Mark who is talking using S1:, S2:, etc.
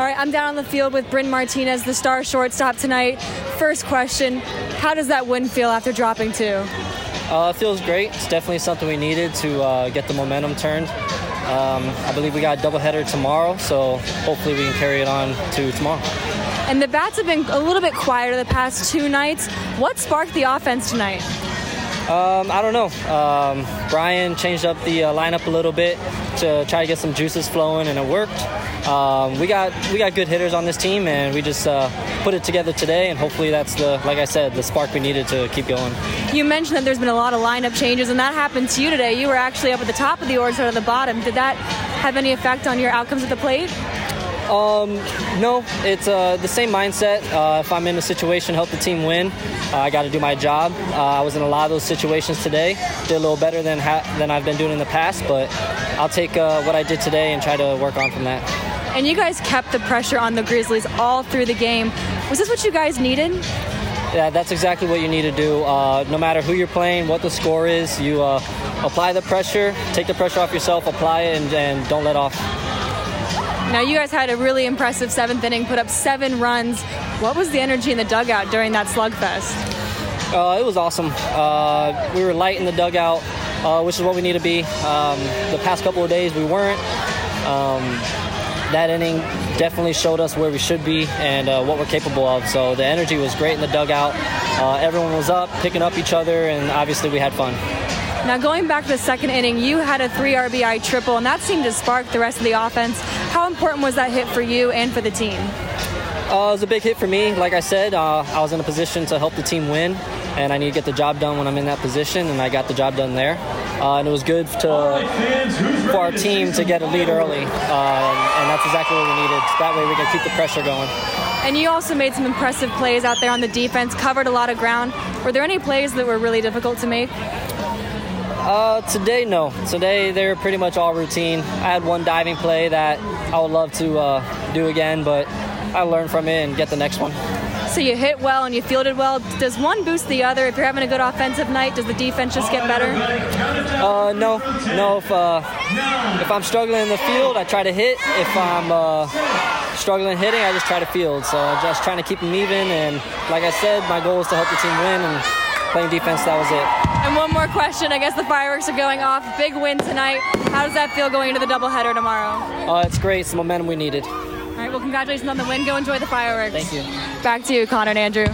S1: All right, I'm down on the field with Bryn Martinez, the star shortstop tonight. First question How does that win feel after dropping two?
S2: Uh, it feels great. It's definitely something we needed to uh, get the momentum turned. Um, I believe we got a doubleheader tomorrow, so hopefully we can carry it on to tomorrow.
S1: And the bats have been a little bit quieter the past two nights. What sparked the offense tonight?
S2: Um, I don't know. Um, Brian changed up the uh, lineup a little bit to try to get some juices flowing, and it worked. Um, we got we got good hitters on this team, and we just uh, put it together today, and hopefully that's the like I said the spark we needed to keep going.
S1: You mentioned that there's been a lot of lineup changes, and that happened to you today. You were actually up at the top of the order, at the bottom. Did that have any effect on your outcomes at the plate?
S2: Um, no, it's uh, the same mindset. Uh, if I'm in a situation, help the team win, uh, I got to do my job. Uh, I was in a lot of those situations today. Did a little better than ha- than I've been doing in the past, but I'll take uh, what I did today and try to work on from that.
S1: And you guys kept the pressure on the Grizzlies all through the game. Was this what you guys needed?
S2: Yeah, that's exactly what you need to do. Uh, no matter who you're playing, what the score is, you apply the pressure, take the pressure off yourself, apply it, and, and don't let off.
S1: Now, you guys had a really impressive seventh inning, put up seven runs. What was the energy in the dugout during that slugfest?
S2: Uh, it was awesome. Uh, we were light in the dugout, uh, which is what we need to be. Um, the past couple of days, we weren't. Um, that inning definitely showed us where we should be and uh, what we're capable of. So the energy was great in the dugout. Uh, everyone was up, picking up each other, and obviously we had fun.
S1: Now, going back to the second inning, you had a three RBI triple, and that seemed to spark the rest of the offense. How important was that hit for you and for the team?
S2: Uh, it was a big hit for me. Like I said, uh, I was in a position to help the team win, and I need to get the job done when I'm in that position, and I got the job done there. Uh, and it was good to, for our team to get a lead early, uh, and that's exactly what we needed. That way we can keep the pressure going.
S1: And you also made some impressive plays out there on the defense, covered a lot of ground. Were there any plays that were really difficult to make?
S2: Uh, today, no. Today, they're pretty much all routine. I had one diving play that I would love to uh, do again, but I learned from it and get the next one.
S1: So you hit well and you fielded well. Does one boost the other? If you're having a good offensive night, does the defense just get better?
S2: Uh, no, no. If uh, if I'm struggling in the field, I try to hit. If I'm uh, struggling hitting, I just try to field. So I'm just trying to keep them even. And like I said, my goal is to help the team win. And playing defense, that was it.
S1: And one more question. I guess the fireworks are going off. Big win tonight. How does that feel going into the doubleheader tomorrow?
S2: Uh, it's great. It's the momentum we needed.
S1: All right. Well, congratulations on the win. Go enjoy the fireworks.
S2: Thank you.
S1: Back to you, Connor and Andrew.